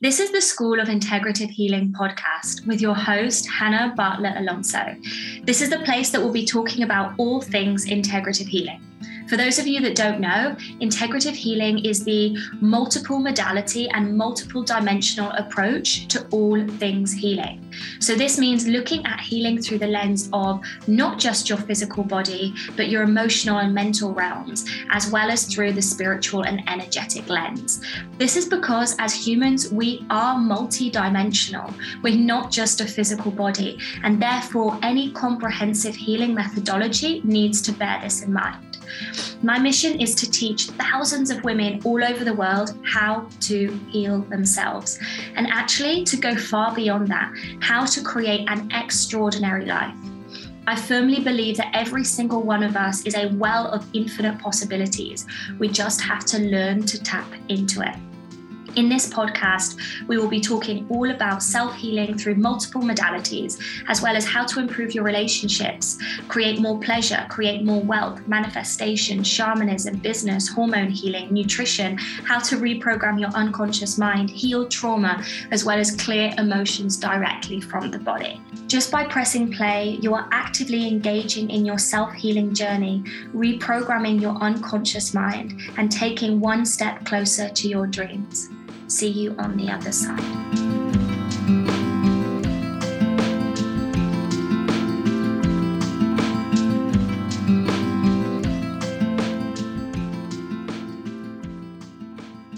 This is the School of Integrative Healing podcast with your host, Jana Bartlett Alonso. This is the place that will be talking about all things integrative healing. For those of you that don't know, integrative healing is the multiple modality and multiple dimensional approach to all things healing. So, this means looking at healing through the lens of not just your physical body, but your emotional and mental realms, as well as through the spiritual and energetic lens. This is because as humans, we are multi-dimensional. We're not just a physical body, and therefore, any comprehensive healing methodology needs to bear this in mind. My mission is to teach thousands of women all over the world how to heal themselves and actually to go far beyond that, how to create an extraordinary life. I firmly believe that every single one of us is a well of infinite possibilities. We just have to learn to tap into it. In this podcast, we will be talking all about self healing through multiple modalities, as well as how to improve your relationships, create more pleasure, create more wealth, manifestation, shamanism, business, hormone healing, nutrition, how to reprogram your unconscious mind, heal trauma, as well as clear emotions directly from the body. Just by pressing play, you are actively engaging in your self healing journey, reprogramming your unconscious mind, and taking one step closer to your dreams. See you on the other side.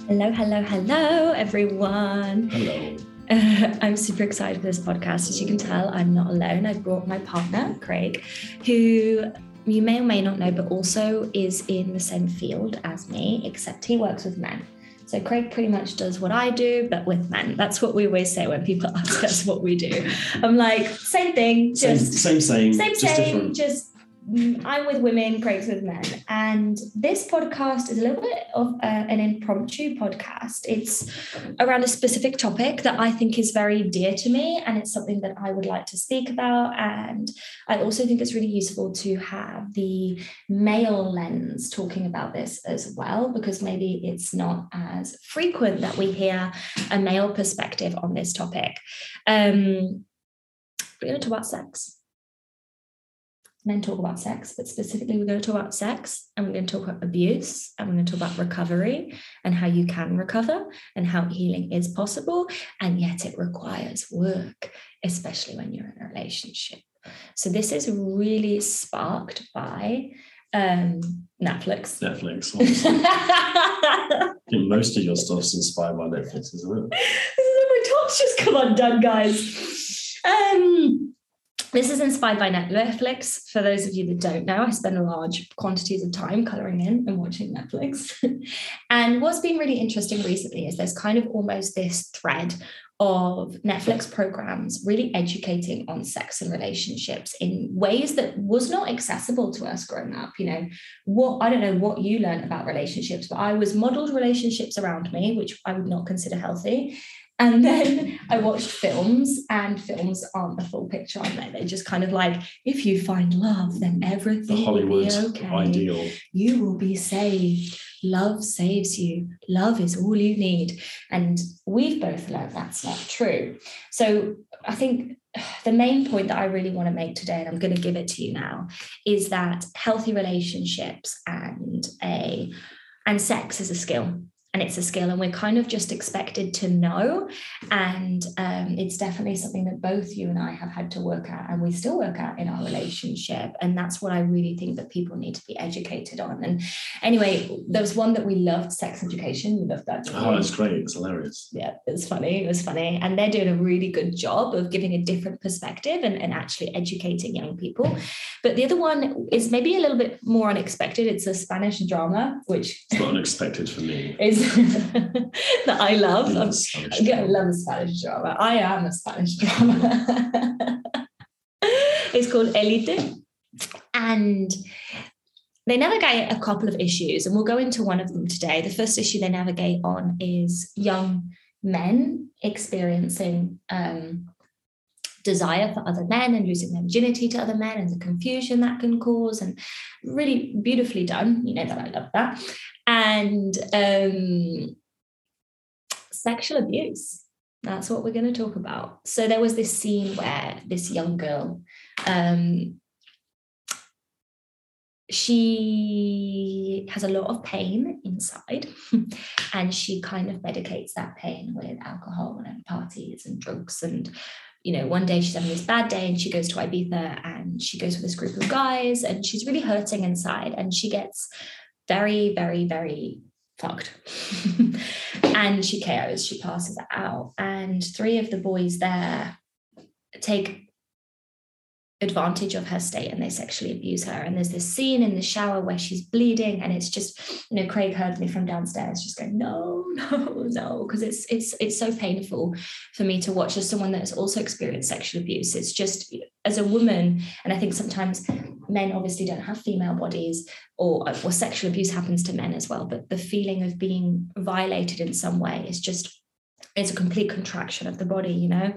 Hello, hello, hello, everyone. Hello. Uh, I'm super excited for this podcast. As you can tell, I'm not alone. I brought my partner, Craig, who you may or may not know, but also is in the same field as me, except he works with men. So Craig pretty much does what I do, but with men. That's what we always say when people ask us what we do. I'm like, same thing, just same, same saying, same just same, different. just I'm with women, Craig's with men. And this podcast is a little bit of uh, an impromptu podcast. It's around a specific topic that I think is very dear to me, and it's something that I would like to speak about. And I also think it's really useful to have the male lens talking about this as well, because maybe it's not as frequent that we hear a male perspective on this topic. Um, we're going to talk about sex men talk about sex, but specifically, we're going to talk about sex and we're going to talk about abuse and we're going to talk about recovery and how you can recover and how healing is possible. And yet, it requires work, especially when you're in a relationship. So, this is really sparked by um, Netflix. Netflix. I think most of your stuff's inspired by Netflix, isn't it? my top's just come undone, guys. Um, this is inspired by Netflix. For those of you that don't know, I spend large quantities of time coloring in and watching Netflix. and what's been really interesting recently is there's kind of almost this thread of Netflix programs really educating on sex and relationships in ways that was not accessible to us growing up. You know, what I don't know what you learned about relationships, but I was modeled relationships around me, which I would not consider healthy. And then I watched films, and films aren't the full picture, aren't they? They're just kind of like, if you find love, then everything The Hollywood will be okay. ideal. You will be saved. Love saves you. Love is all you need. And we've both learned that's not true. So I think the main point that I really want to make today, and I'm going to give it to you now, is that healthy relationships and a and sex is a skill and it's a skill and we're kind of just expected to know and um, it's definitely something that both you and i have had to work at and we still work at in our relationship and that's what i really think that people need to be educated on and anyway there was one that we loved sex education we loved that Oh, it's great. It's hilarious. yeah, it was funny. It was funny. And they're doing a really good job of giving a different perspective and, and actually educating young people. But the other one is maybe a little bit more unexpected. It's a Spanish drama, which It's not unexpected for me. is that I love. I'm, It's Spanish I love a Spanish drama. I am a Spanish drama. it's called Elite. And they navigate a couple of issues, and we'll go into one of them today. The first issue they navigate on is young men experiencing um, desire for other men and losing their virginity to other men and the confusion that can cause, and really beautifully done. You know that I love that. And um, sexual abuse That's what we're going to talk about. So there was this scene where this young girl, um, she has a lot of pain inside and she kind of medicates that pain with alcohol and parties and drugs and you know one day she's having this bad day and she goes to ibiza and she goes with this group of guys and she's really hurting inside and she gets very very very fucked. And she KOs she passes out. And three of the boys there take advantage of her state and they sexually abuse her. And there's this scene in the shower where she's bleeding, and it's just, you know, Craig heard me from downstairs, just going, no, no, no, because it's it's it's so painful for me to watch as someone that has also experienced sexual abuse. It's just as a woman, and I think sometimes men obviously don't have female bodies, or or sexual abuse happens to men as well. But the feeling of being violated in some way is just it's a complete contraction of the body, you know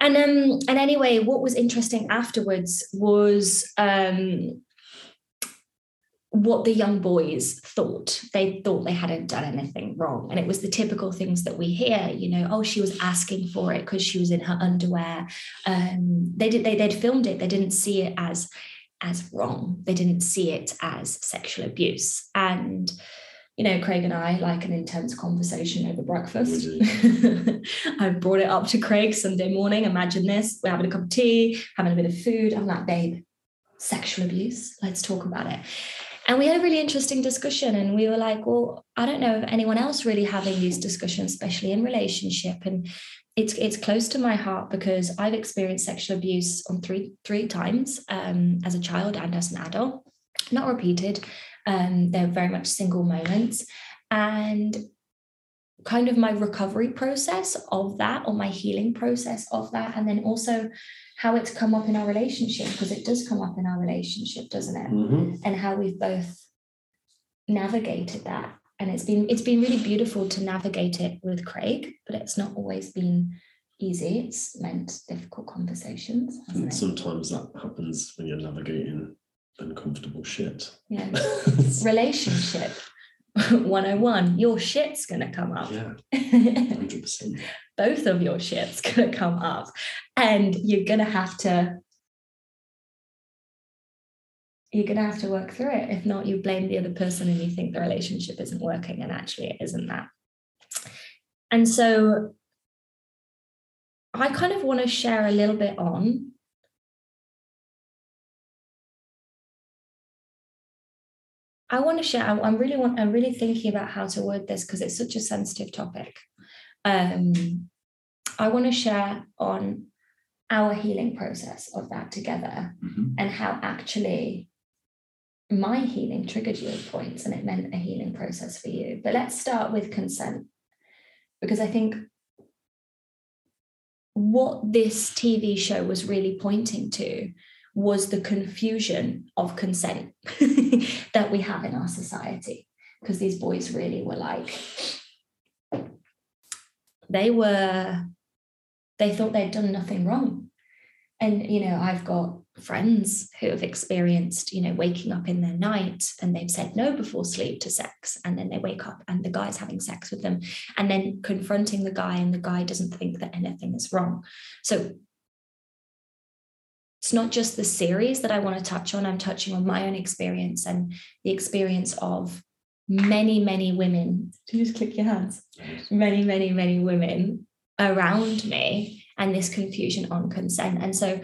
and um and anyway what was interesting afterwards was um what the young boys thought. They thought they hadn't done anything wrong. And it was the typical things that we hear you know oh she was asking for it because she was in her underwear. Um they did they they'd filmed it. They didn't see it as as wrong. They didn't see it as sexual abuse. And you know, Craig and I like an intense conversation over breakfast. I've brought it up to Craig Sunday morning. Imagine this we're having a cup of tea, having a bit of food. I'm like, babe, sexual abuse. Let's talk about it. And we had a really interesting discussion. And we were like, well, I don't know of anyone else really having these discussions, especially in relationship. And it's it's close to my heart because I've experienced sexual abuse on three three times um, as a child and as an adult, not repeated. Um, they're very much single moments. And kind of my recovery process of that or my healing process of that. And then also how it's come up in our relationship, because it does come up in our relationship, doesn't it? Mm-hmm. And how we've both navigated that. And it's been it's been really beautiful to navigate it with Craig, but it's not always been easy. It's meant difficult conversations. And sometimes that happens when you're navigating uncomfortable shit. Yeah. Relationship 101. Your shit's going to come up. Yeah. 100%. Both of your shit's going to come up. And you're going to have to. You're going to have to work through it. If not, you blame the other person and you think the relationship isn't working, and actually, it isn't that. And so, I kind of want to share a little bit on I want to share. I'm really want. I'm really thinking about how to word this because it's such a sensitive topic. Um, I want to share on our healing process of that together mm-hmm. and how actually my healing triggered you at points and it meant a healing process for you. But let's start with consent because I think what this TV show was really pointing to was the confusion of consent that we have in our society. Because these boys really were like, they were, they thought they'd done nothing wrong. And, you know, I've got friends who have experienced, you know, waking up in their night and they've said no before sleep to sex. And then they wake up and the guy's having sex with them and then confronting the guy and the guy doesn't think that anything is wrong. So it's not just the series that I want to touch on. I'm touching on my own experience and the experience of many, many women. Do you just click your hands? Many, many, many women around me and this confusion on consent. And so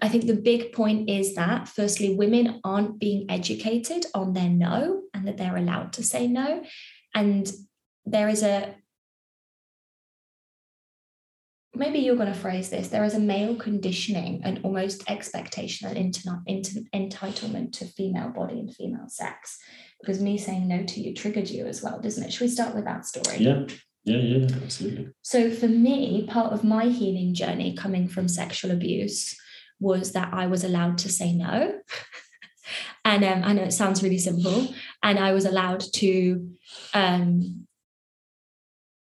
I think the big point is that, firstly, women aren't being educated on their no and that they're allowed to say no. And there is a maybe you're going to phrase this there is a male conditioning and almost expectation and inter- inter- entitlement to female body and female sex. Because me saying no to you triggered you as well doesn't it? Should we start with that story? Yeah. Yeah yeah absolutely. So for me part of my healing journey coming from sexual abuse was that i was allowed to say no. And um, i know it sounds really simple. And i was allowed to um,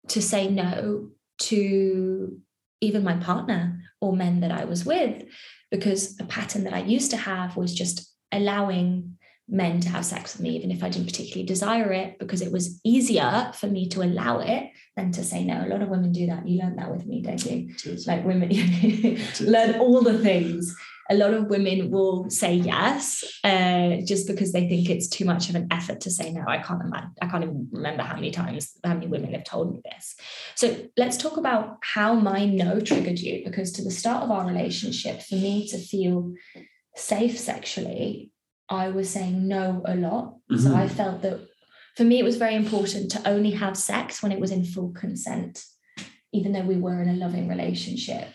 to say no to even my partner or men that I was with, because a pattern that I used to have was just allowing men to have sex with me, even if I didn't particularly desire it, because it was easier for me to allow it than to say no. A lot of women do that. You learned that with me, don't you? Like women learn all the things. A lot of women will say yes, uh, just because they think it's too much of an effort to say no. I can't imagine. I can't even remember how many times how many women have told me this. So let's talk about how my no triggered you, because to the start of our relationship, for me to feel safe sexually, I was saying no a lot. Mm-hmm. So I felt that for me, it was very important to only have sex when it was in full consent, even though we were in a loving relationship.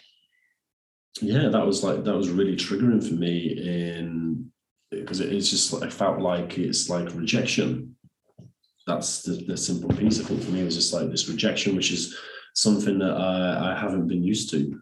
Yeah, that was like that was really triggering for me in because it's just I felt like it's like rejection. That's the, the simple piece. I think for me it was just like this rejection, which is something that I, I haven't been used to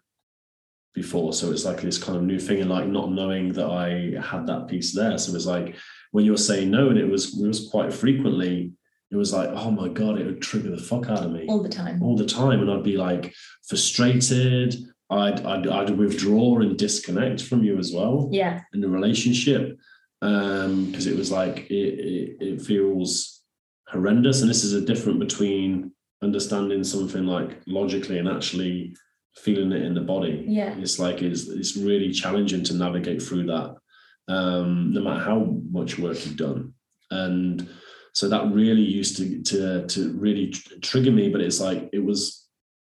before. So it's like this kind of new thing and like not knowing that I had that piece there. So it was like when you were saying no, and it was it was quite frequently, it was like, oh my God, it would trigger the fuck out of me. All the time. All the time. And I'd be like frustrated. I'd I'd, I'd withdraw and disconnect from you as well. Yeah. In the relationship. Um, because it was like it, it it feels horrendous. And this is a difference between understanding something like logically and actually feeling it in the body. Yeah. It's like it's it's really challenging to navigate through that, um, no matter how much work you've done. And so that really used to to to really tr- trigger me. But it's like it was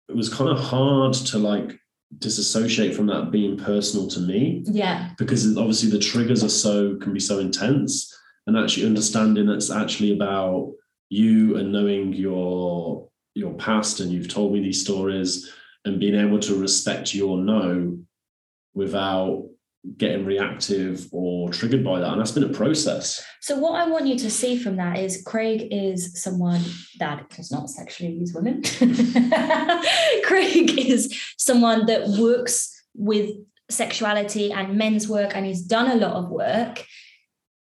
it was kind of hard to like disassociate from that being personal to me. Yeah. Because obviously the triggers are so can be so intense. And actually understanding that's actually about you and knowing your your past and you've told me these stories and being able to respect your no without getting reactive or triggered by that. And that's been a process. So, what I want you to see from that is Craig is someone that does not sexually use women. Craig is someone that works with sexuality and men's work, and he's done a lot of work.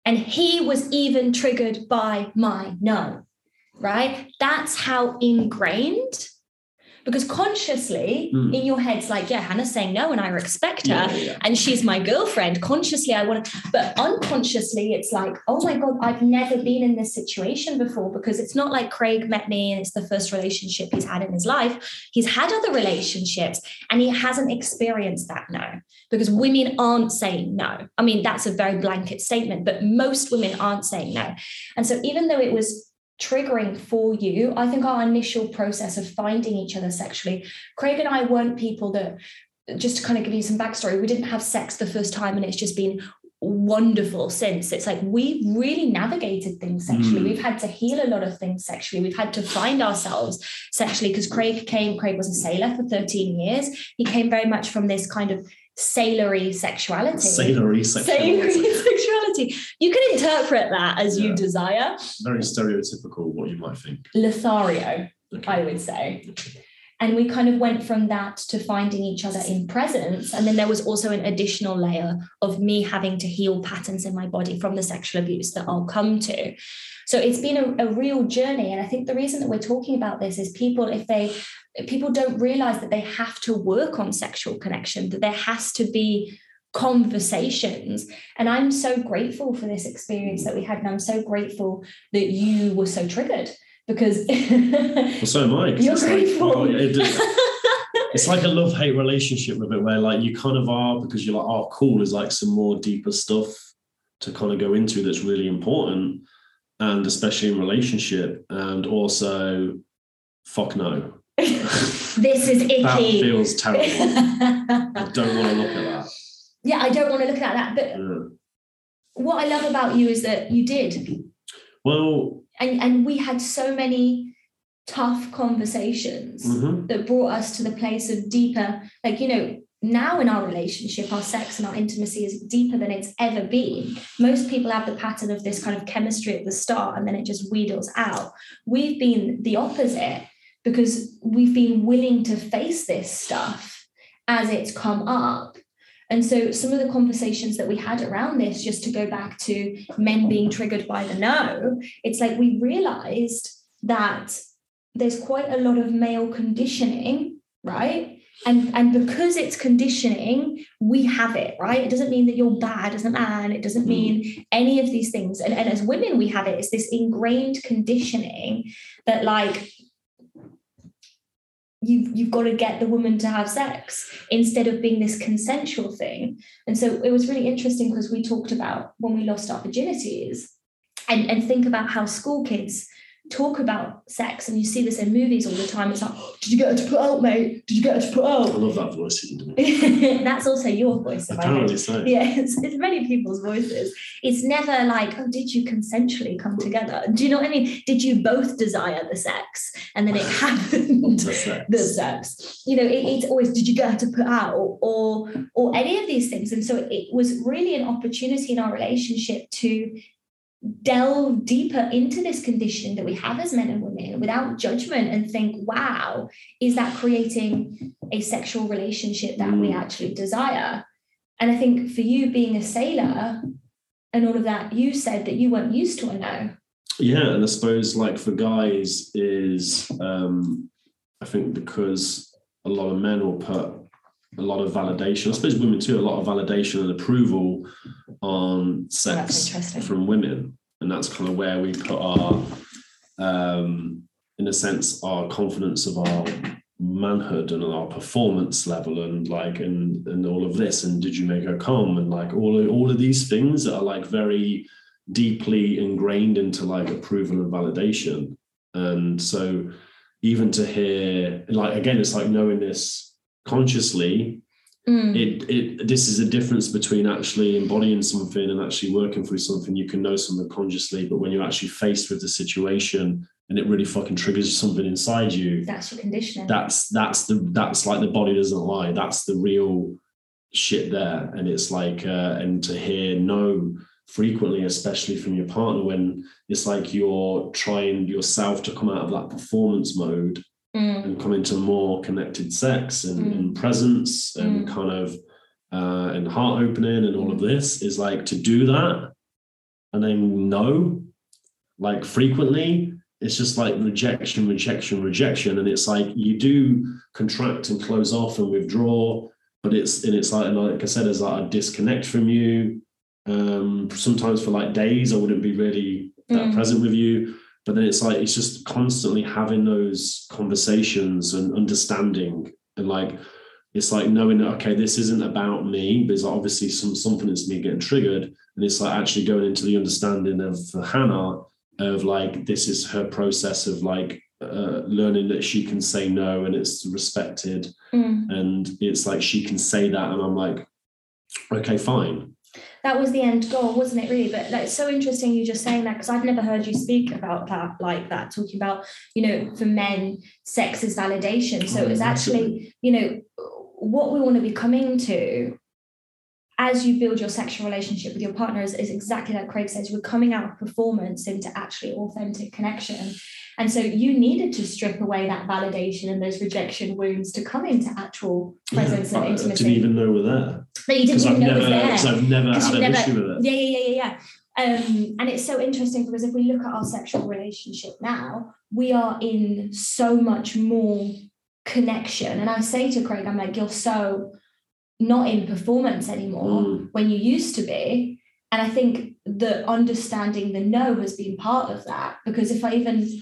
And he was even triggered by my no, right? That's how ingrained because consciously mm. in your head, it's like, yeah, Jana's saying no and I respect her yeah, yeah. and she's my girlfriend. Consciously, I want to, but unconsciously, it's like, oh my God, I've never been in this situation before because it's not like Craig met me and it's the first relationship he's had in his life. He's had other relationships and he hasn't experienced that no because women aren't saying no. I mean, that's a very blanket statement, but most women aren't saying no. And so even though it was triggering for you. I think our initial process of finding each other sexually, Craig and I weren't people that, just to kind of give you some backstory, we didn't have sex the first time and it's just been wonderful since. It's like we really navigated things sexually. Mm. We've had to heal a lot of things sexually. We've had to find ourselves sexually because Craig came, Craig was a sailor for 13 years. He came very much from this kind of sailory sexuality. Sailory sexuality. Sailory sexuality. You can interpret that as yeah. you desire. Very stereotypical, what you might think. Lothario, okay. I would say. And we kind of went from that to finding each other in presence. And then there was also an additional layer of me having to heal patterns in my body from the sexual abuse that I'll come to. So it's been a, a real journey. And I think the reason that we're talking about this is people, if they people don't realize that they have to work on sexual connection, that there has to be conversations. And I'm so grateful for this experience that we had. And I'm so grateful that you were so triggered because well, so am I. You're it's grateful. Like, it, it's like a love hate relationship with it where like you kind of are because you're like, oh, cool, there's like some more deeper stuff to kind of go into that's really important. And especially in relationship, and also fuck no this is icky. That feels terrible. I don't want to look at that. Yeah, I don't want to look at that. But yeah. what I love about you is that you did. Well, and and we had so many tough conversations mm-hmm. that brought us to the place of deeper, like you know, now in our relationship, our sex and our intimacy is deeper than it's ever been. Most people have the pattern of this kind of chemistry at the start and then it just wheedles out. We've been the opposite because we've been willing to face this stuff as it's come up. And so, some of the conversations that we had around this, just to go back to men being triggered by the no, it's like we realized that there's quite a lot of male conditioning, right? And and because it's conditioning we have it right? It doesn't mean that you're bad as a man. It doesn't mm. mean any of these things. And, and as women we have it. It's this ingrained conditioning that like you've you've got to get the woman to have sex instead of being this consensual thing. And so it was really interesting because we talked about when we lost our virginities and and think about how school kids talk about sex, and you see this in movies all the time. It's like, oh, did you get her to put out, mate? Did you get her to put out? I love that voice. That's also your voice. Apparently so. Yeah, it's, it's many people's voices. It's never like, oh, did you consensually come together? Do you know what I mean? Did you both desire the sex, and then it happened? the, sex. the sex. You know, it, it's always, did you get her to put out, or or any of these things? And so it was really an opportunity in our relationship to delve deeper into this condition that we have as men and women without judgment and think, wow, is that creating a sexual relationship that we mm. actually desire? And I think for you being a sailor and all of that, you said that you weren't used to a no. Yeah, and I suppose like for guys is um I think because a lot of men will put a lot of validation. I suppose women too, a lot of validation and approval on sex from women. And that's kind of where we put our, um, in a sense, our confidence of our manhood and our performance level and like and and all of this and did you make her come and like all of, all of these things that are like very deeply ingrained into like approval and validation and so even to hear like again it's like knowing this consciously Mm. It, it this is a difference between actually embodying something and actually working through something. You can know something consciously, but when you're actually faced with the situation and it really fucking triggers something inside you, that's your conditioning. That's that's the that's like the body doesn't lie. That's the real shit there. And it's like uh, and to hear no frequently, especially from your partner, when it's like you're trying yourself to come out of that performance mode mm. and come into more connected sex and, mm. and presence and mm. kind of uh, and heart opening and all of this is like to do that and then no like frequently it's just like rejection rejection rejection and it's like you do contract and close off and withdraw but it's and it's like like i said there's like a disconnect from you um sometimes for like days i wouldn't be really that mm. present with you but then it's like it's just constantly having those conversations and understanding and like it's like knowing that okay this isn't about me but there's obviously some something that's me getting triggered. And it's like actually going into the understanding of jana of like this is her process of like uh, learning that she can say no and it's respected. Mm. and it's like she can say that and i'm like okay fine that was the end goal, wasn't it? Really, but like, it's so interesting you just saying that because I've never heard you speak about that like that, talking about you know for men, sex is validation. So mm, it's actually you know what we want to be coming to as you build your sexual relationship with your partner is, is exactly like Craig says, we're coming out of performance into actually authentic connection. And so you needed to strip away that validation and those rejection wounds to come into actual presence yeah, and intimacy. I didn't even know we're there. But you didn't even know never, there. Because I've never had an never, issue with it. Yeah, yeah, yeah, yeah, yeah. Um, and it's so interesting because if we look at our sexual relationship now, we are in so much more connection. And I say to Craig, I'm like, you're so not in performance anymore mm. when you used to be. And I think the understanding the no has been part of that because if I even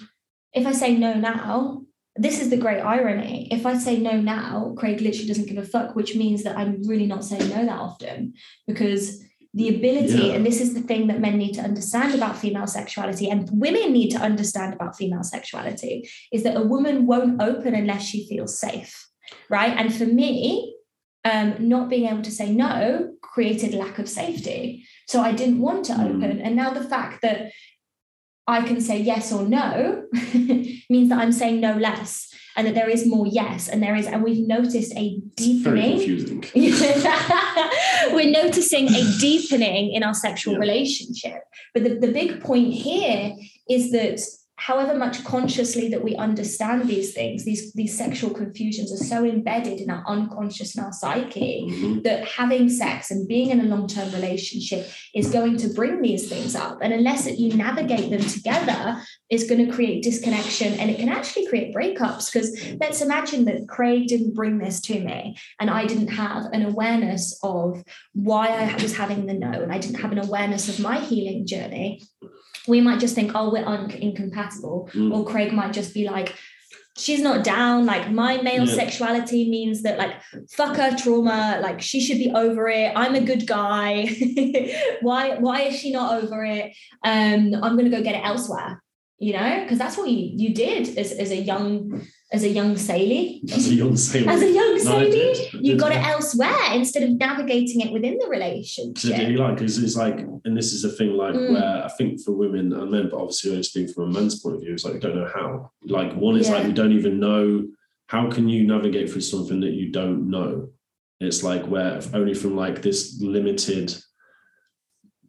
if I say no now, this is the great irony. If I say no now, Craig literally doesn't give a fuck, which means that I'm really not saying no that often because the ability, yeah. and this is the thing that men need to understand about female sexuality and women need to understand about female sexuality is that a woman won't open unless she feels safe. Right. And for me, um, not being able to say no created lack of safety. So I didn't want to mm. open. And now the fact that I can say yes or no means that I'm saying no less and that there is more yes and there is and we've noticed a deepening. we're noticing a deepening in our sexual yeah. relationship. But the, the big point here is that however much consciously that we understand these things, these, these sexual confusions are so embedded in our unconscious and our psyche Mhm. that having sex and being in a long-term relationship is going to bring these things up. And unless it, you navigate them together, it's going to create disconnection and it can actually create breakups. Because let's imagine that Craig didn't bring this to me and I didn't have an awareness of why I was having the no and I didn't have an awareness of my healing journey. We might just think, oh, we're un- incompatible. Mm. Or Craig might just be like, she's not down. Like my male Yeah. sexuality means that like fuck her trauma. Like she should be over it. I'm a good guy. why why is she not over it? Um, I'm gonna go get it elsewhere. You know, because that's what you you did as, as a young as a young Sally. As a young sailor. As a young No, Sally, did. You got it elsewhere instead of navigating it within the So relationship. do you like because it's like, and this is a thing like Mm. where I think for women and men, but obviously I only speak from a man's point of view, it's like we don't know how. Like one is like Yeah. we don't even know how can you navigate through something that you don't know. It's like where only from like this limited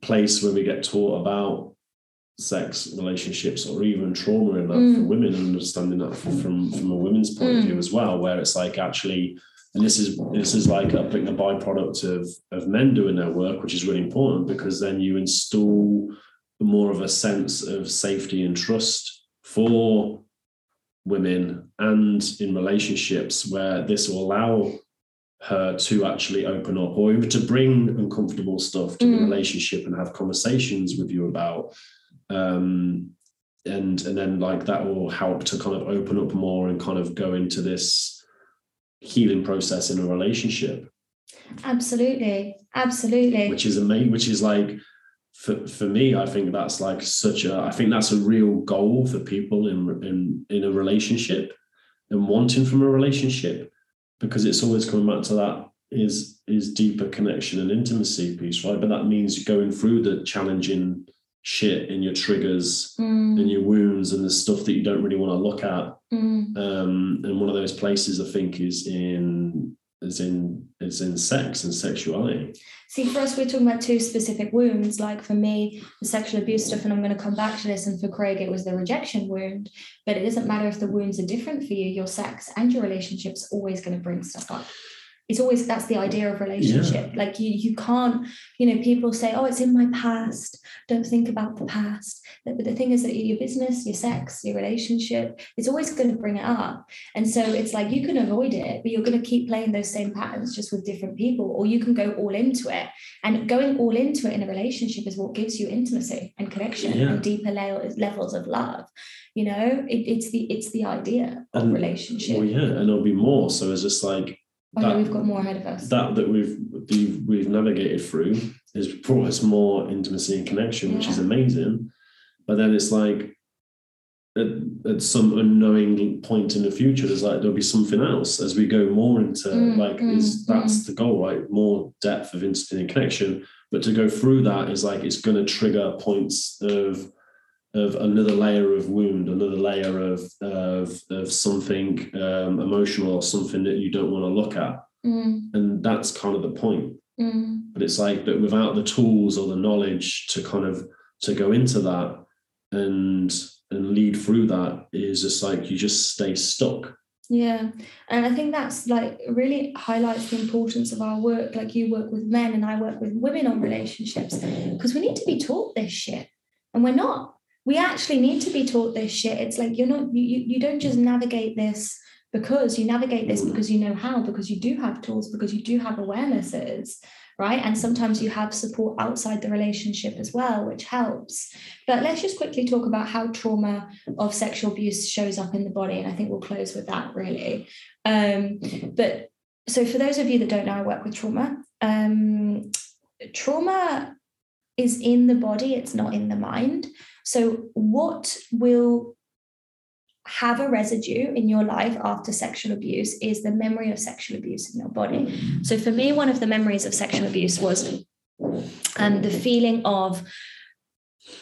place where we get taught about sex relationships or even trauma in that for Mm. women and understanding that from from a women's point of Mm. view as well where it's like actually and this is this is like I think the byproduct of of men doing their work, which is really important because then you install more of a sense of safety and trust for women and in relationships where this will allow her to actually open up or even to bring uncomfortable stuff to the Mm. relationship and have conversations with you about um and and then like that will help to kind of open up more and kind of go into this healing process in a relationship Absolutely. Absolutely. which is amazing which is like for, for me i think that's like such a i think that's a real goal for people in in in a relationship and wanting from a relationship because it's always coming back to that is is deeper connection and intimacy piece right but that means going through the challenging shit and your triggers Mm, and your wounds and the stuff that you don't really want to look at mm, um, and one of those places I think is in is in is in sex and sexuality. See, for us, we're talking about two specific wounds. Like for me, the sexual abuse stuff, and I'm going to come back to this. And for Craig, it was the rejection wound. But it doesn't matter if the wounds are different for you. Your sex and your relationship's always going to bring stuff up. It's always that's the idea of relationship. Like you, you can't. You know, people say, "Oh, it's in my past. Don't think about the past." But the thing is that your business, your sex, your relationship, it's always going to bring it up. And so it's like you can avoid it, but you're going to keep playing those same patterns just with different people, or you can go all into it. And going all into it in a relationship is what gives you intimacy and connection Yeah. and deeper le- levels of love. You know, it, it's the it's the idea of And- relationship. Well, yeah, and it'll be more. So it's just like oh no, that- we've got more ahead of us. that that we've we've, navigated through has brought us more intimacy and connection, which is amazing. But then it's like at, at some unknowing point in the future, there's like there'll be something else as we go more into Mm, like mm, is that's the goal, right? More depth of intimacy and connection. But to go through that is like it's going to trigger points of of another layer of wound, another layer of of of something um, emotional or something that you don't want to look at, Mm, and that's kind of the point. Mm, but it's like but without the tools or the knowledge to kind of to go into that and and lead through that is just like you just stay stuck. Yeah, and I think that's like really highlights the importance of our work. Like you work with men and I work with women on relationships because we need to be taught this shit, and we're not. We actually need to be taught this shit. It's like you're not. You you, don't just navigate this because you navigate this because you know how because you do have tools because you do have awarenesses right? And sometimes you have support outside the relationship as well which helps. But let's just quickly talk about how trauma of sexual abuse shows up in the body and i think we'll close with that really. Um, but so for those of you that don't know i work with trauma. Um, trauma is in the body it's not in the mind so what will have a residue in your life after sexual abuse is the memory of sexual abuse in your body. So for me, one of the memories of sexual abuse was um, the feeling of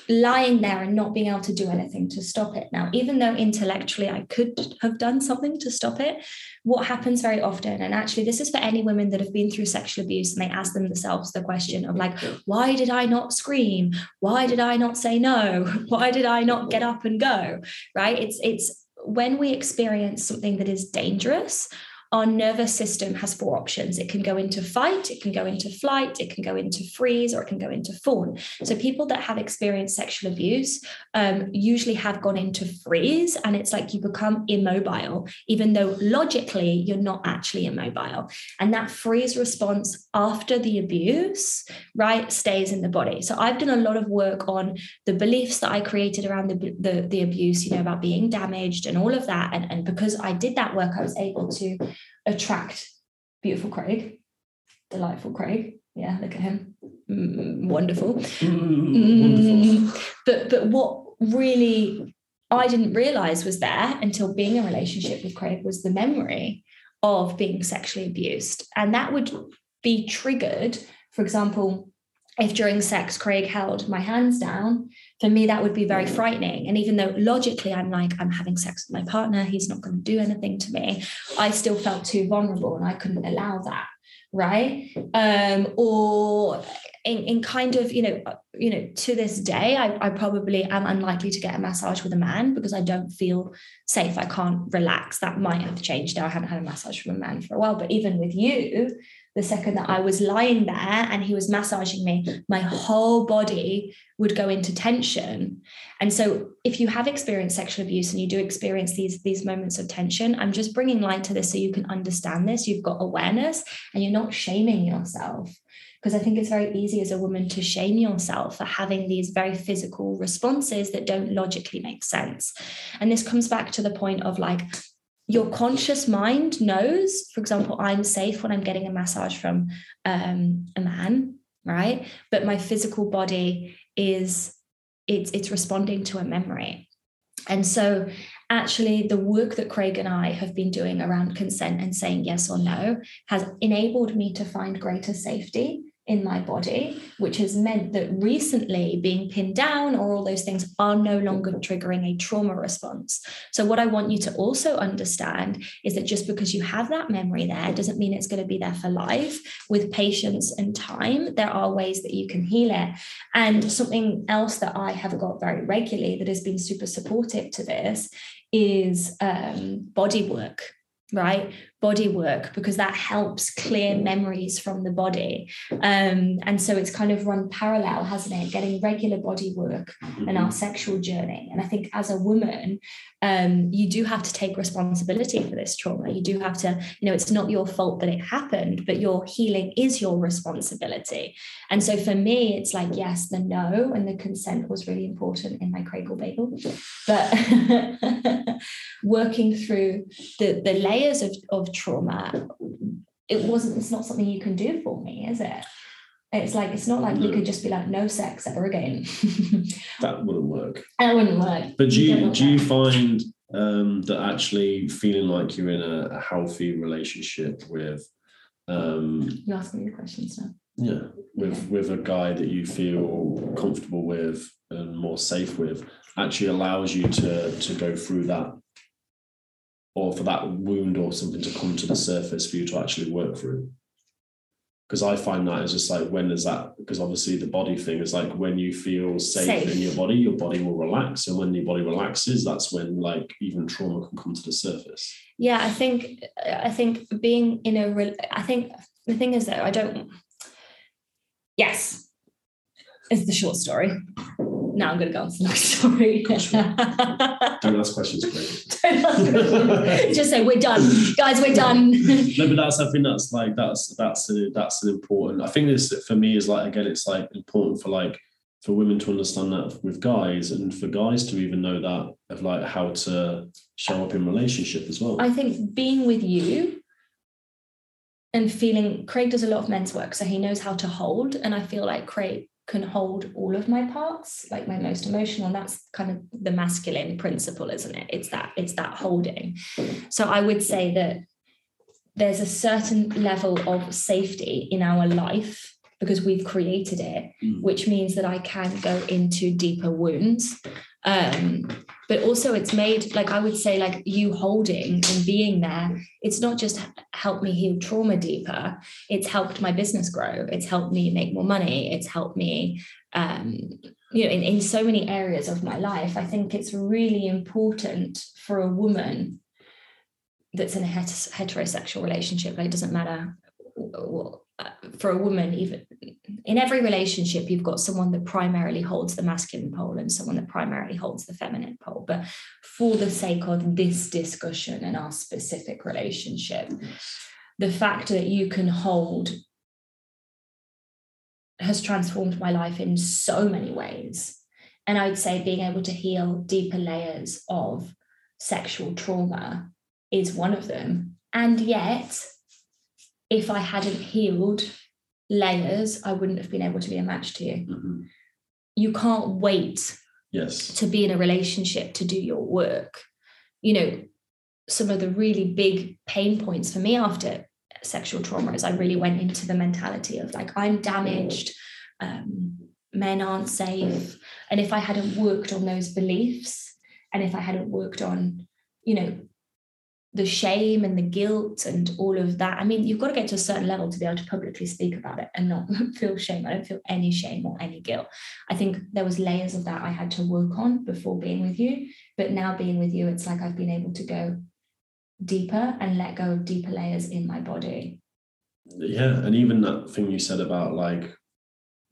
lying there and not being able to do anything to stop it. Now, even though intellectually I could have done something to stop it, what happens very often, and actually, this is for any women that have been through sexual abuse and they ask themselves the question of, like, why did I not scream? Why did I not say no? Why did I not get up and go? Right? It's, it's, when we experience something that is dangerous our nervous system has four options. It can go into fight, it can go into flight, it can go into freeze, or it can go into fawn. So people that have experienced sexual abuse um, usually have gone into freeze, and it's like you become immobile, even though logically you're not actually immobile. And that freeze response after the abuse, right, stays in the body. So I've done a lot of work on the beliefs that I created around the, the, the abuse, you know, about being damaged and all of that. And, and because I did that work, I was able to attract beautiful Craig, delightful Craig. Yeah, look at him, mm, wonderful. Mm, wonderful. But but what really I didn't realize was there until being in a relationship with Craig was the memory of being sexually abused, and that would be triggered. For example, if during sex Craig held my hands down, for me that would be very frightening. And even though logically I'm like, I'm having sex with my partner, he's not going to do anything to me, I still felt too vulnerable and I couldn't allow that. Right. Um, or in, in kind of, you know, you know, to this day, I, I probably am unlikely to get a massage with a man because I don't feel safe. I can't relax. That might have changed now. I haven't had a massage from a man for a while. But even with you, the second that I was lying there and he was massaging me, my whole body would go into tension. And so, if you have experienced sexual abuse and you do experience these, these moments of tension, I'm just bringing light to this so you can understand this. You've got awareness and you're not shaming yourself. Because I think it's very easy as a woman to shame yourself for having these very physical responses that don't logically make sense. And this comes back to the point of like, your conscious mind knows, for example, I'm safe when I'm getting a massage from um, a man, right? But my physical body is it's it's responding to a memory. And so actually the work that Craig and I have been doing around consent and saying yes or no has enabled me to find greater safety in my body, which has meant that recently being pinned down or all those things are no longer triggering a trauma response. So, what I want you to also understand is that just because you have that memory there doesn't mean it's going to be there for life. With patience and time, there are ways that you can heal it. And something else that I have got very regularly that has been super supportive to this is um, body work right body work because that helps clear memories from the body. Um, and so it's kind of run parallel hasn't it? Getting regular body work mm-hmm. and our sexual journey. And i think as a woman um, you do have to take responsibility for this trauma. You do have to you know it's not your fault that it happened but your healing is your responsibility. And so for me it's like yes the no and the consent was really important in my cradle bagel but working through the the layers of, of trauma, it wasn't, it's not something you can do for me, is it? It's like, it's not like no. you could just be like, no sex ever again. that wouldn't work. That wouldn't work. But do you, do you find um, that actually feeling like you're in a, a healthy relationship with um you're asking me questions now yeah with with a guy that you feel comfortable with and more safe with actually allows you to to go through that or for that wound or something to come to the surface for you to actually work through because I find that is just like when is that because obviously the body thing is like when you feel safe, safe, in your body, your body will relax, and when your body relaxes, that's when like even trauma can come to the surface. Yeah, I think I think being in a I think the thing is though I don't. Yes, is the short story now I'm going to go on to the next story. Don't ask questions, Don't ask questions. Just say we're done, guys. We're done. no, but that's I think that's like that's that's a, that's an important. I think this for me is like again, it's like important for like for women to understand that with guys, and for guys to even know that of like how to show up in relationship as well. I think being with you and feeling Craig does a lot of men's work, so he knows how to hold, and I feel like Craig can hold all of my parts like my most emotional and that's kind of the masculine principle isn't it it's that it's that holding so i would say that there's a certain level of safety in our life because we've created it, Mm. which means that I can go into deeper wounds. Um, but also it's made like I would say like you holding and being there, it's not just helped me heal trauma deeper, it's helped my business grow, it's helped me make more money, it's helped me um, you know, in, in so many areas of my life. I think it's really important for a woman that's in a heterosexual relationship, like it doesn't matter Uh, for a woman, even in every relationship, you've got someone that primarily holds the masculine pole and someone that primarily holds the feminine pole. But for the sake of this discussion and our specific relationship, the fact that you can hold has transformed my life in so many ways. And I would say being able to heal deeper layers of sexual trauma is one of them. And yet, if I hadn't healed layers, I wouldn't have been able to be a match to you. Mhm. You can't wait Yes. to be in a relationship to do your work. You know, some of the really big pain points for me after sexual trauma is I really went into the mentality of like, I'm damaged, um, men aren't safe. And if I hadn't worked on those beliefs, and if I hadn't worked on, you know, the shame and the guilt and all of that. I mean, you've got to get to a certain level to be able to publicly speak about it and not feel shame. I don't feel any shame or any guilt. I think there was layers of that I had to work on before being with you. But now being with you, it's like I've been able to go deeper and let go of deeper layers in my body. yeah and even that thing you said about like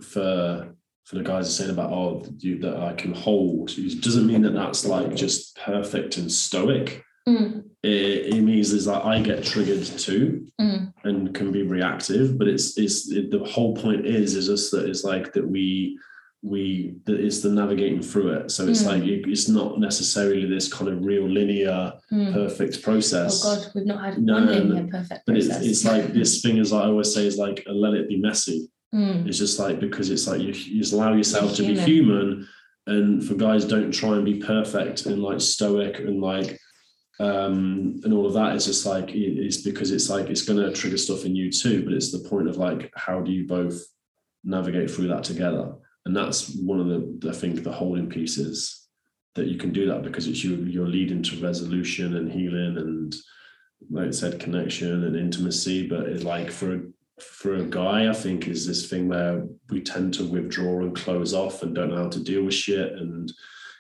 for for the guys saying about oh you that i can hold it doesn't mean that that's like just perfect and stoic Mm, it, it means is that i get triggered too mm, and can be reactive but it's it's it, the whole point is is just that it's like that we we that it's the navigating through it so it's Mm. like it, it's not necessarily this kind of real linear mm. perfect Oh process God, we've not had No, one linear perfect process. but it's, process. it's like this thing is I always say is like let it be messy. Mm, It's just like because it's like you, you just allow yourself to be human, and for guys don't try and be perfect and like stoic and like um and all of that. It's just like it's because it's like it's going to trigger stuff in you too. But it's the point of like how do you both navigate through that together, and that's one of the I think the holding pieces that you can do that because it's you you're leading to resolution and healing and like I said, connection and intimacy. But it's like for a for a guy, I think is this thing where we tend to withdraw and close off and don't know how to deal with shit and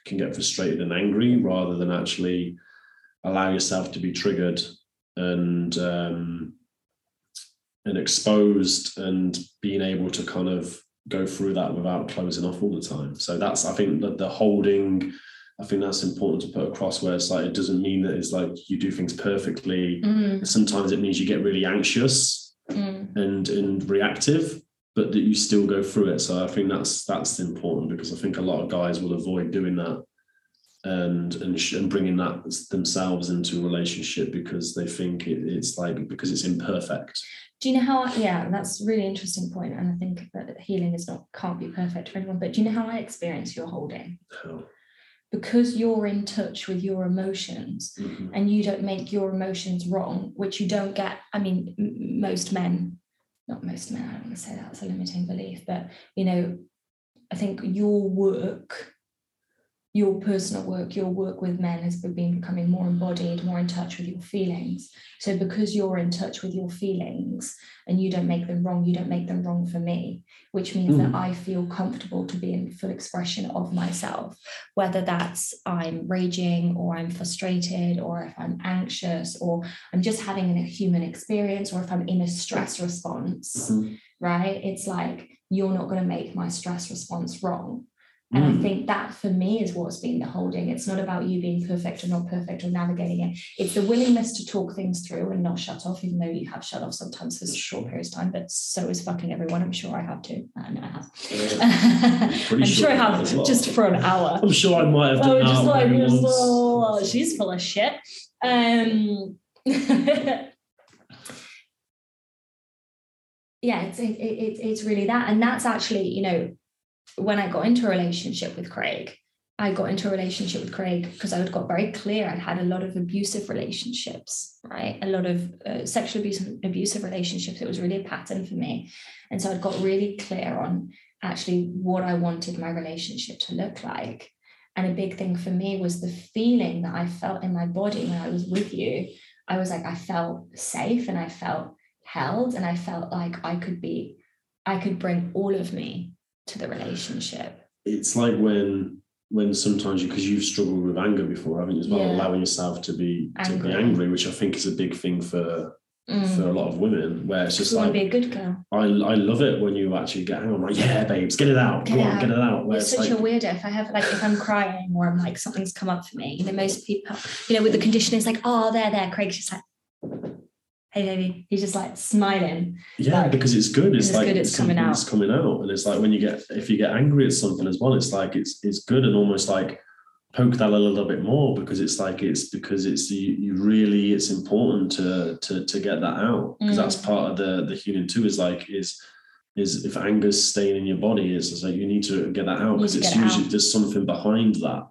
can get frustrated and angry rather than actually allow yourself to be triggered and um, and exposed and being able to kind of go through that without closing off all the time. So that's I think that the holding. I think that's important to put across where it's like it doesn't mean that it's like you do things perfectly. mm, Sometimes it means you get really anxious mm. and and reactive, but that you still go through it. So I think that's that's important because I think a lot of guys will avoid doing that and and, sh- and bringing that themselves into a relationship because they think it, it's like because it's imperfect. Do you know how? I, yeah, that's a really interesting point, and I think that healing is not can't be perfect for anyone. But do you know how I experience your holding? How- Because you're in touch with your emotions, Mhm. and you don't make your emotions wrong, which you don't get. I mean, m- most men, not most men. I don't want to say that's a limiting belief, but you know, I think your work your personal work, your work with men has been becoming more embodied, more in touch with your feelings. So because you're in touch with your feelings and you don't make them wrong, you don't make them wrong for me, which means that I feel comfortable to be in full expression of myself, whether that's I'm raging or I'm frustrated or if I'm anxious or I'm just having a human experience or if I'm in a stress response, Mhm. right? It's like you're not going to make my stress response wrong. And I Mm. think that for me is what's been the holding. It's not about you being perfect or not perfect or navigating it. It's the willingness to talk things through and not shut off, even though you have shut off sometimes for short periods of time. But so is fucking everyone. I'm sure I have too. I know I have. I'm sure I have well. just for an hour. I'm sure I might have done Oh, just like just, oh, she's full of shit. Um, yeah, it's it, it, it's really that, and that's actually you know when I got into a relationship with Craig, I got into a relationship with Craig because I would got very clear I'd had a lot of abusive relationships, right? A lot of uh, sexual abuse and abusive relationships. It was really a pattern for me. And so I'd got really clear on actually what I wanted my relationship to look like. And a big thing for me was the feeling that I felt in my body when I was with you. I was like, I felt safe and I felt held and I felt like I could be, I could bring all of me to the relationship. It's like when when sometimes you because you've struggled with anger before, haven't you? As well, yeah. allowing yourself to be angry. to be angry, which I think is a big thing for mm. for a lot of women, where it's just you like be a good girl. I I love it when you actually get angry. I'm like, yeah, babes, get it out, get Come on, out. get it out. Where it's such like, a weirdo. If I have like if I'm crying or I'm like something's come up for me, you know, most people, you know, with the condition, it's like, oh, there, there. Craig's just like, hey baby. He's just like smiling. Yeah like, because it's good. It's, it's like good, it's coming out. it's coming out and it's like when you get if you get angry at something as well it's like it's it's good and almost like poke that a little bit more because it's like it's because it's you, you really it's important to to to get that out. Because mm. that's part of the the healing too is like is is if anger's staying in your body it's like you need to get that out because it's usually there's something behind that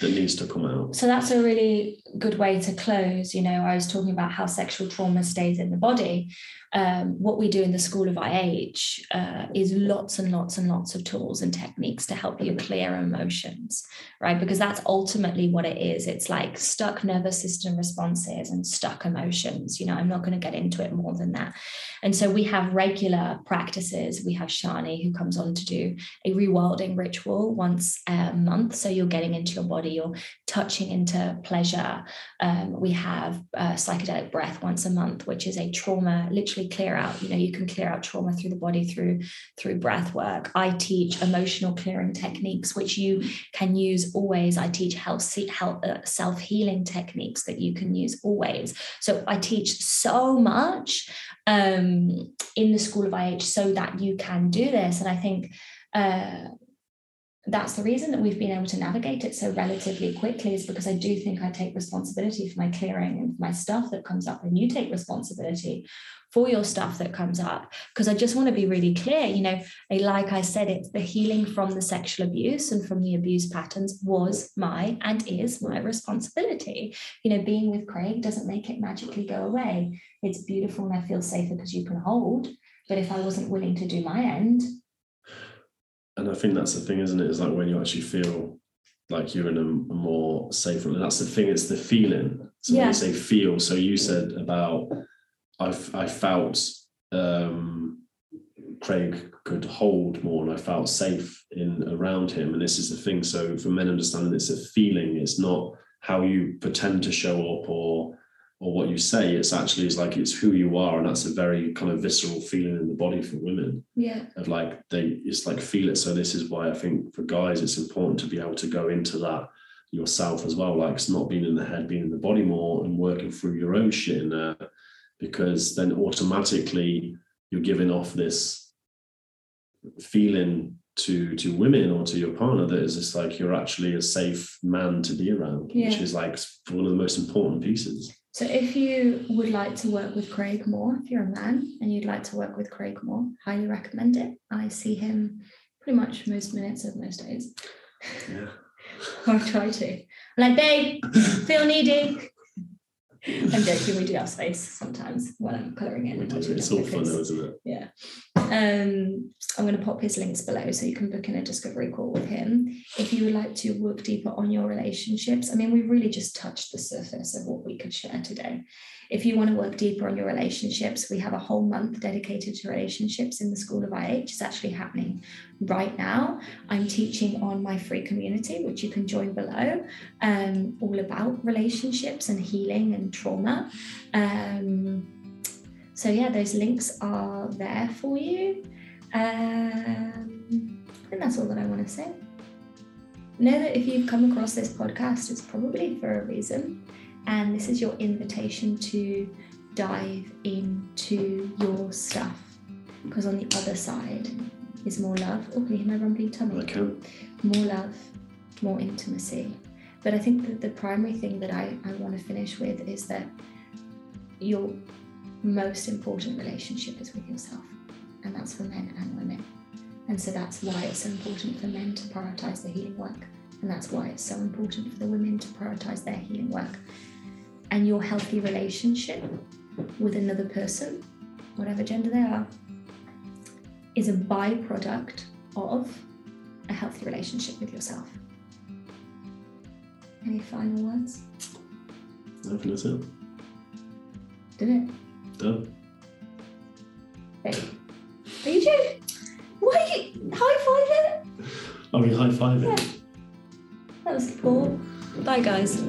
that needs to come out. So that's a really good way to close. You know, I was talking about how sexual trauma stays in the body um, what we do in the School of IH uh, is lots and lots and lots of tools and techniques to help you clear emotions, right? Because that's ultimately what it is. It's like stuck nervous system responses and stuck emotions. You know, I'm not going to get into it more than that. And so we have regular practices. We have Shani who comes on to do a rewilding ritual once a month. So you're getting into your body, you're touching into pleasure. Um, we have psychedelic breath once a month, which is a trauma, literally clear out you know you can clear out trauma through the body through through breath work. I teach emotional clearing techniques which you can use always. I teach health, health uh, self-healing techniques that you can use always. So i teach so much um, in the school of ih so that you can do this. And i think uh, that's the reason that we've been able to navigate it so relatively quickly is because I do think I take responsibility for my clearing and my stuff that comes up, and you take responsibility for your stuff that comes up. Because I just want to be really clear, you know, eh, like I said, it's the healing from the sexual abuse and from the abuse patterns was my and is my responsibility. You know, being with Craig doesn't make it magically go away. It's beautiful and I feel safer because you can hold. But if I wasn't willing to do my end, and I think that's the thing, isn't it? Is like when you actually feel like you're in a, a more safer. And that's the thing. It's the feeling. So yeah. when you say feel, so you said about I've I felt um, Craig could hold more, and I felt safe in around him. And this is the thing. So for men understanding, it's a feeling. It's not how you pretend to show up or or what you say it's actually is like it's who you are and that's a very kind of visceral feeling in the body for women. Yeah. Of like they it's like feel it. So this is why i think for guys it's important to be able to go into that yourself as well like it's not being in the head being in the body more and working through your own shit in there because then automatically you're giving off this feeling to to women or to your partner that is just like you're actually a safe man to be around yeah. which is like one of the most important pieces so if you would like to work with Craig more, if you're a man and you'd like to work with Craig more, highly recommend it. I see him pretty much most minutes of most days. Yeah. I try to. I'm like, babe, feel needy. I'm joking. We do have space sometimes when I'm colouring in. It's all fun, though, isn't it? Yeah. Um, I'm going to pop his links below so you can book in a discovery call with him. If you would like to work deeper on your relationships, I mean, we've really just touched the surface of what we could share today. If you want to work deeper on your relationships, we have a whole month dedicated to relationships in the School of IH. It's actually happening right now. I'm teaching on my free community, which you can join below, um, all about relationships and healing and trauma. Um, so, yeah, those links are there for you. Um, and that's all that I want to say. Know that if you've come across this podcast, it's probably for a reason. And this is your invitation to dive into your stuff. Because on the other side is more love. Oh, can you hear my rumbling tummy? I can. More love, more intimacy. But I think that the primary thing that I, I want to finish with is that your most important relationship is with yourself. And that's for men and women. And so that's why it's so important for men to prioritize the healing work And that's why it's so important for the women to prioritize their healing work. And your healthy relationship with another person, whatever gender they are, is a byproduct of a healthy relationship with yourself. Any final words? I think that's it. Did it? Done. You joking? Why are you high five it? Are we high fiving? Yeah. That was cool. Bye guys.